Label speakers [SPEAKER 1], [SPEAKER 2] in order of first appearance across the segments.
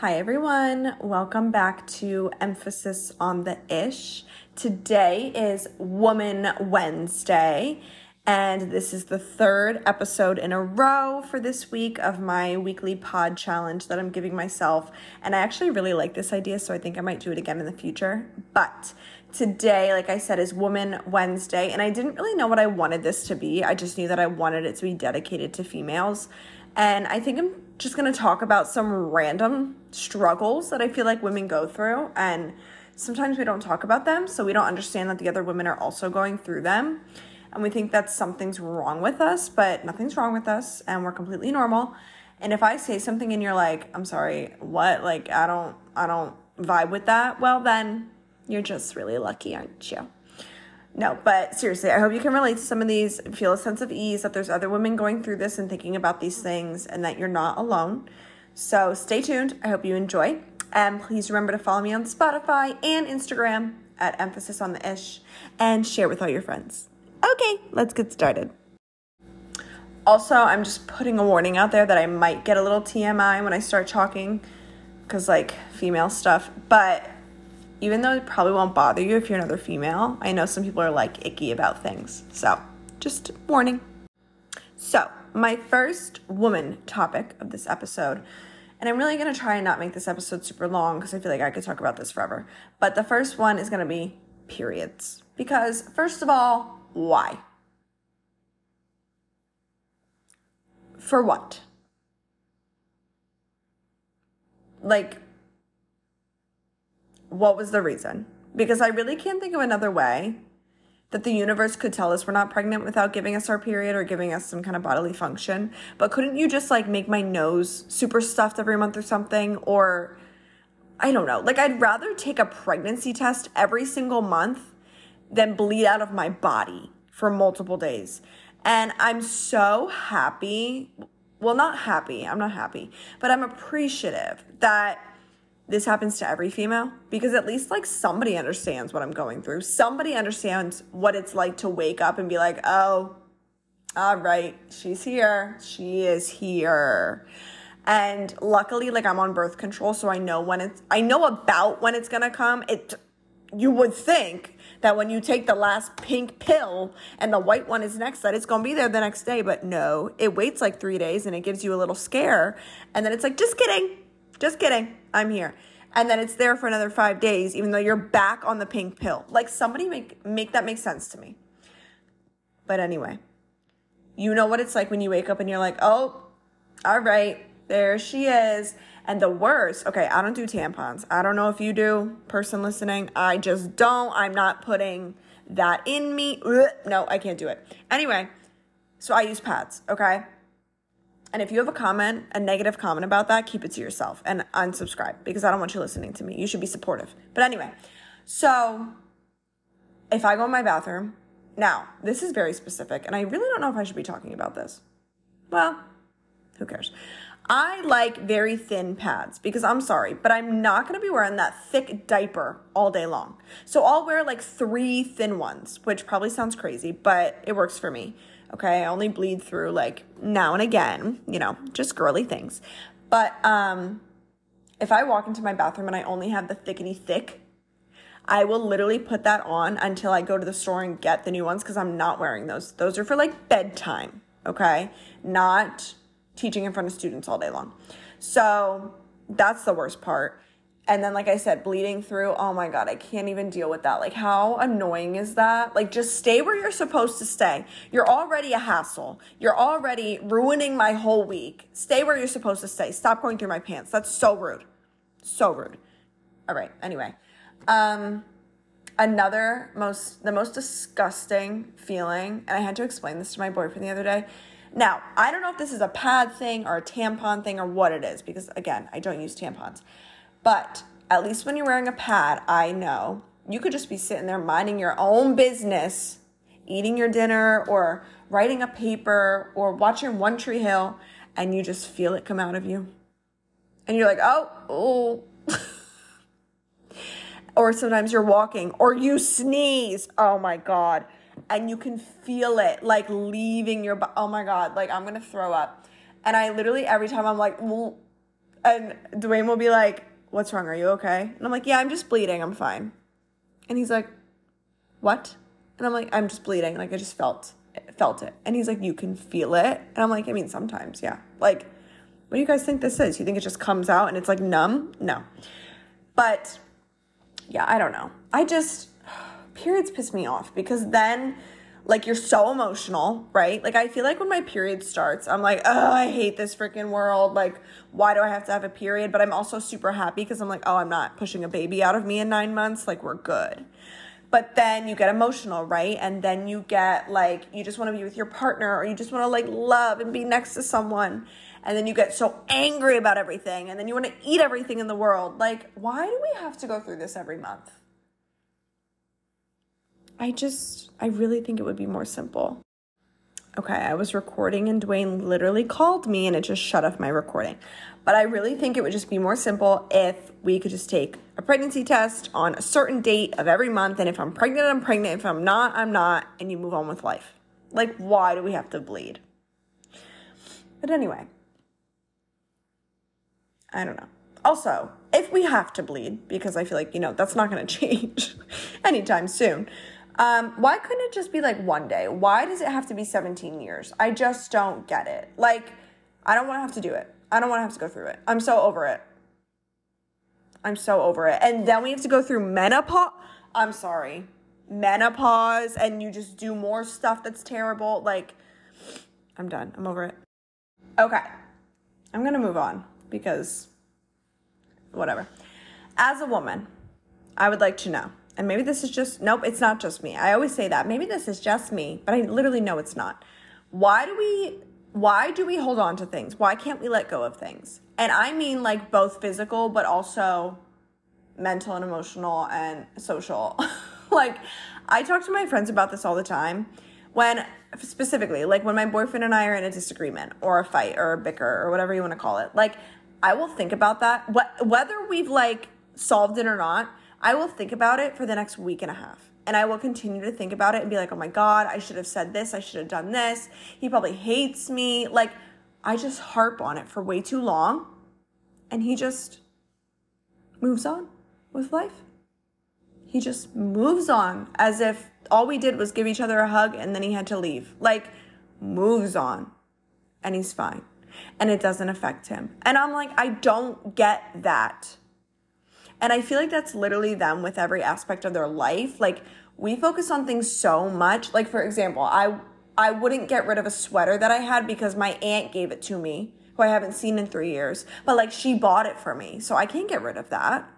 [SPEAKER 1] Hi, everyone. Welcome back to Emphasis on the Ish. Today is Woman Wednesday, and this is the third episode in a row for this week of my weekly pod challenge that I'm giving myself. And I actually really like this idea, so I think I might do it again in the future. But today, like I said, is Woman Wednesday, and I didn't really know what I wanted this to be. I just knew that I wanted it to be dedicated to females. And I think I'm just gonna talk about some random struggles that I feel like women go through. And sometimes we don't talk about them, so we don't understand that the other women are also going through them. And we think that something's wrong with us, but nothing's wrong with us, and we're completely normal. And if I say something and you're like, I'm sorry, what? Like, I don't, I don't vibe with that, well, then you're just really lucky, aren't you? No, but seriously, I hope you can relate to some of these, feel a sense of ease that there's other women going through this and thinking about these things and that you're not alone. So stay tuned. I hope you enjoy. And please remember to follow me on Spotify and Instagram at Emphasis on the Ish and share with all your friends. Okay, let's get started. Also, I'm just putting a warning out there that I might get a little TMI when I start talking because, like, female stuff. But even though it probably won't bother you if you're another female, I know some people are like icky about things. So, just warning. So, my first woman topic of this episode, and I'm really gonna try and not make this episode super long because I feel like I could talk about this forever. But the first one is gonna be periods. Because, first of all, why? For what? Like, what was the reason? Because I really can't think of another way that the universe could tell us we're not pregnant without giving us our period or giving us some kind of bodily function. But couldn't you just like make my nose super stuffed every month or something? Or I don't know. Like, I'd rather take a pregnancy test every single month than bleed out of my body for multiple days. And I'm so happy. Well, not happy. I'm not happy, but I'm appreciative that this happens to every female because at least like somebody understands what I'm going through. Somebody understands what it's like to wake up and be like, oh, all right, she's here. She is here. And luckily, like I'm on birth control, so I know when it's, I know about when it's gonna come. It, you would think that when you take the last pink pill and the white one is next, that it's gonna be there the next day, but no, it waits like three days and it gives you a little scare. And then it's like, just kidding just kidding. I'm here. And then it's there for another five days, even though you're back on the pink pill. Like somebody make make that make sense to me. But anyway, you know what it's like when you wake up and you're like, oh, all right, there she is. And the worst, okay, I don't do tampons. I don't know if you do, person listening. I just don't. I'm not putting that in me. No, I can't do it. Anyway, so I use pads, okay? And if you have a comment, a negative comment about that, keep it to yourself and unsubscribe because I don't want you listening to me. You should be supportive. But anyway, so if I go in my bathroom, now this is very specific and I really don't know if I should be talking about this. Well, who cares? I like very thin pads because I'm sorry, but I'm not gonna be wearing that thick diaper all day long. So I'll wear like three thin ones, which probably sounds crazy, but it works for me. Okay. I only bleed through like now and again, you know, just girly things. But um, if I walk into my bathroom and I only have the thickety thick, I will literally put that on until I go to the store and get the new ones because I'm not wearing those. Those are for like bedtime, okay? Not teaching in front of students all day long. So that's the worst part. And then, like I said, bleeding through, oh my God, I can't even deal with that. Like, how annoying is that? Like, just stay where you're supposed to stay. You're already a hassle. You're already ruining my whole week. Stay where you're supposed to stay. Stop going through my pants. That's so rude. So rude. All right, anyway. Um, another most, the most disgusting feeling, and I had to explain this to my boyfriend the other day. Now, I don't know if this is a pad thing or a tampon thing or what it is, because again, I don't use tampons. But at least when you're wearing a pad, I know you could just be sitting there minding your own business, eating your dinner or writing a paper or watching One Tree Hill, and you just feel it come out of you. And you're like, oh, oh. or sometimes you're walking or you sneeze. Oh my God. And you can feel it like leaving your, oh my God, like I'm gonna throw up. And I literally, every time I'm like, well, And Dwayne will be like, What's wrong? Are you okay? And I'm like, Yeah, I'm just bleeding. I'm fine. And he's like, What? And I'm like, I'm just bleeding. Like I just felt felt it. And he's like, You can feel it? And I'm like, I mean, sometimes, yeah. Like, what do you guys think this is? You think it just comes out and it's like numb? No. But yeah, I don't know. I just periods piss me off because then like you're so emotional, right? Like I feel like when my period starts, I'm like, oh, I hate this freaking world. Like, why do I have to have a period? But I'm also super happy because I'm like, oh, I'm not pushing a baby out of me in nine months. Like we're good. But then you get emotional, right? And then you get like, you just want to be with your partner or you just want to like love and be next to someone. And then you get so angry about everything and then you want to eat everything in the world. Like, why do we have to go through this every month? I just, I really think it would be more simple. Okay, I was recording and Dwayne literally called me and it just shut off my recording. But I really think it would just be more simple if we could just take a pregnancy test on a certain date of every month. And if I'm pregnant, I'm pregnant. If I'm not, I'm not. And you move on with life. Like, why do we have to bleed? But anyway, I don't know. Also, if we have to bleed, because I feel like, you know, that's not going to change anytime soon. Um, why couldn't it just be like one day? Why does it have to be 17 years? I just don't get it. Like, I don't want to have to do it. I don't want to have to go through it. I'm so over it. I'm so over it. And then we have to go through menopause. I'm sorry. Menopause, and you just do more stuff that's terrible. Like, I'm done. I'm over it. Okay. I'm going to move on because whatever. As a woman, I would like to know and maybe this is just, nope, it's not just me. I always say that. Maybe this is just me, but I literally know it's not. Why do we why do we hold on to things? Why can't we let go of things? And I mean like both physical but also mental and emotional and social. like I talk to my friends about this all the time. When specifically, like when my boyfriend and I are in a disagreement or a fight or a bicker or whatever you want to call it, like I will think about that. What whether we've like solved it or not, I will think about it for the next week and a half. And I will continue to think about it and be like, oh my God, I should have said this. I should have done this. He probably hates me. Like, I just harp on it for way too long. And he just moves on with life. He just moves on as if all we did was give each other a hug and then he had to leave. Like, moves on. And he's fine. And it doesn't affect him. And I'm like, I don't get that. And I feel like that's literally them with every aspect of their life. Like we focus on things so much. Like for example, I I wouldn't get rid of a sweater that I had because my aunt gave it to me, who I haven't seen in 3 years. But like she bought it for me. So I can't get rid of that.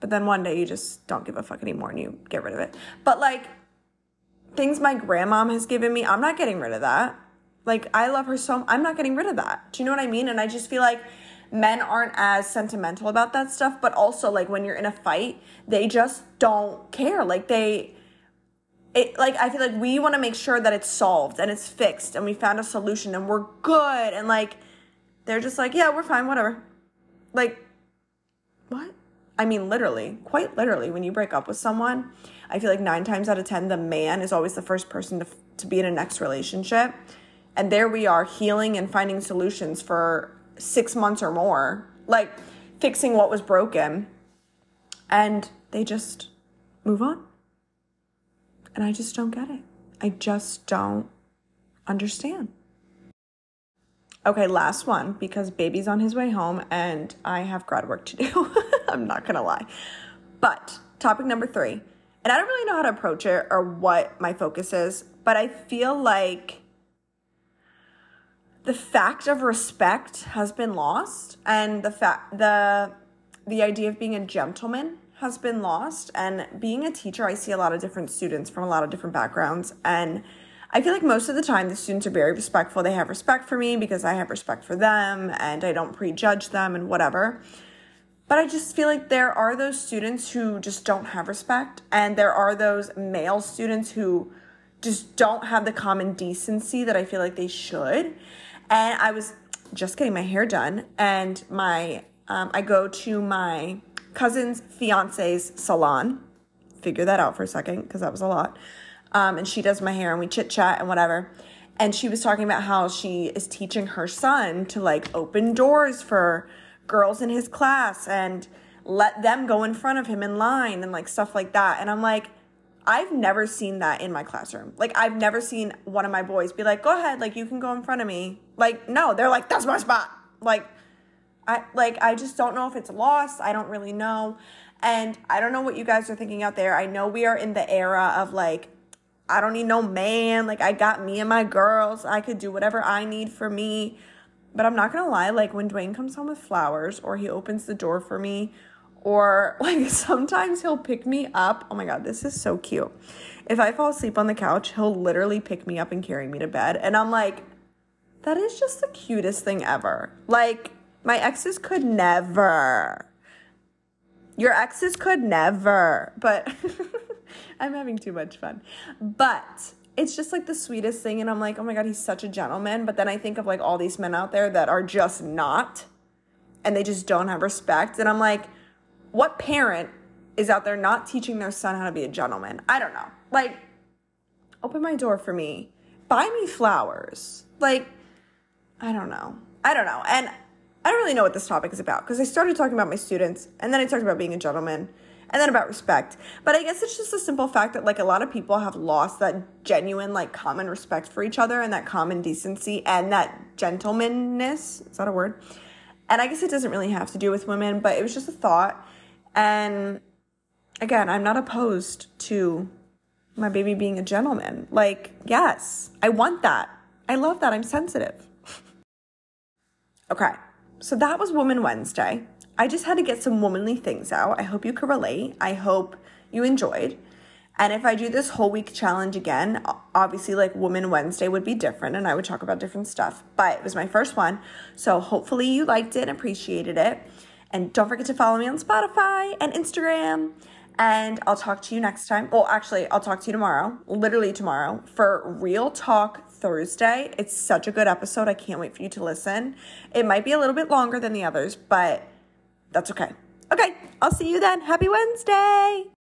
[SPEAKER 1] But then one day you just don't give a fuck anymore and you get rid of it. But like things my grandmom has given me, I'm not getting rid of that. Like I love her so I'm not getting rid of that. Do you know what I mean? And I just feel like men aren't as sentimental about that stuff, but also like when you're in a fight, they just don't care. Like they it like I feel like we want to make sure that it's solved and it's fixed and we found a solution and we're good and like they're just like, yeah, we're fine, whatever. Like what? I mean, literally, quite literally, when you break up with someone, I feel like nine times out of 10, the man is always the first person to, to be in a next relationship. And there we are healing and finding solutions for six months or more, like fixing what was broken. And they just move on. And I just don't get it. I just don't understand. Okay, last one because baby's on his way home and I have grad work to do. I'm not gonna lie. But topic number three, and I don't really know how to approach it or what my focus is, but I feel like the fact of respect has been lost and the fact the the idea of being a gentleman has been lost and being a teacher i see a lot of different students from a lot of different backgrounds and i feel like most of the time the students are very respectful. They have respect for me because i have respect for them and i don't prejudge them and whatever. But i just feel like there are those students who just don't have respect and there are those male students who just don't have the common decency that i feel like they should and I was just getting my hair done, and my um, I go to my cousin's fiance's salon. Figure that out for a second because that was a lot. Um, and she does my hair, and we chit chat and whatever. And she was talking about how she is teaching her son to like open doors for girls in his class and let them go in front of him in line and like stuff like that. And I'm like, I've never seen that in my classroom. Like I've never seen one of my boys be like, "Go ahead, like you can go in front of me." Like no, they're like, "That's my spot." Like I like I just don't know if it's lost. I don't really know. And I don't know what you guys are thinking out there. I know we are in the era of like I don't need no man. Like I got me and my girls. I could do whatever I need for me. But I'm not going to lie, like when Dwayne comes home with flowers or he opens the door for me or like sometimes he'll pick me up. Oh my God, this is so cute. If I fall asleep on the couch, he'll literally pick me up and carry me to bed. And I'm like, that is just the cutest thing ever. Like, my exes could never. Your exes could never. But I'm having too much fun. But it's just like the sweetest thing. And I'm like, oh my God, he's such a gentleman. But then I think of like all these men out there that are just not. And they just don't have respect. And I'm like, what parent is out there not teaching their son how to be a gentleman? I don't know. Like, open my door for me, buy me flowers. Like, I don't know. I don't know. And I don't really know what this topic is about because I started talking about my students and then I talked about being a gentleman and then about respect. But I guess it's just a simple fact that like a lot of people have lost that genuine like common respect for each other and that common decency and that gentlemanness. Is that a word? And I guess it doesn't really have to do with women, but it was just a thought. And again, I'm not opposed to my baby being a gentleman. Like, yes, I want that. I love that. I'm sensitive. okay, so that was Woman Wednesday. I just had to get some womanly things out. I hope you could relate. I hope you enjoyed. And if I do this whole week challenge again, obviously, like Woman Wednesday would be different and I would talk about different stuff. But it was my first one. So hopefully you liked it and appreciated it. And don't forget to follow me on Spotify and Instagram. And I'll talk to you next time. Well, actually, I'll talk to you tomorrow, literally tomorrow, for Real Talk Thursday. It's such a good episode. I can't wait for you to listen. It might be a little bit longer than the others, but that's okay. Okay, I'll see you then. Happy Wednesday.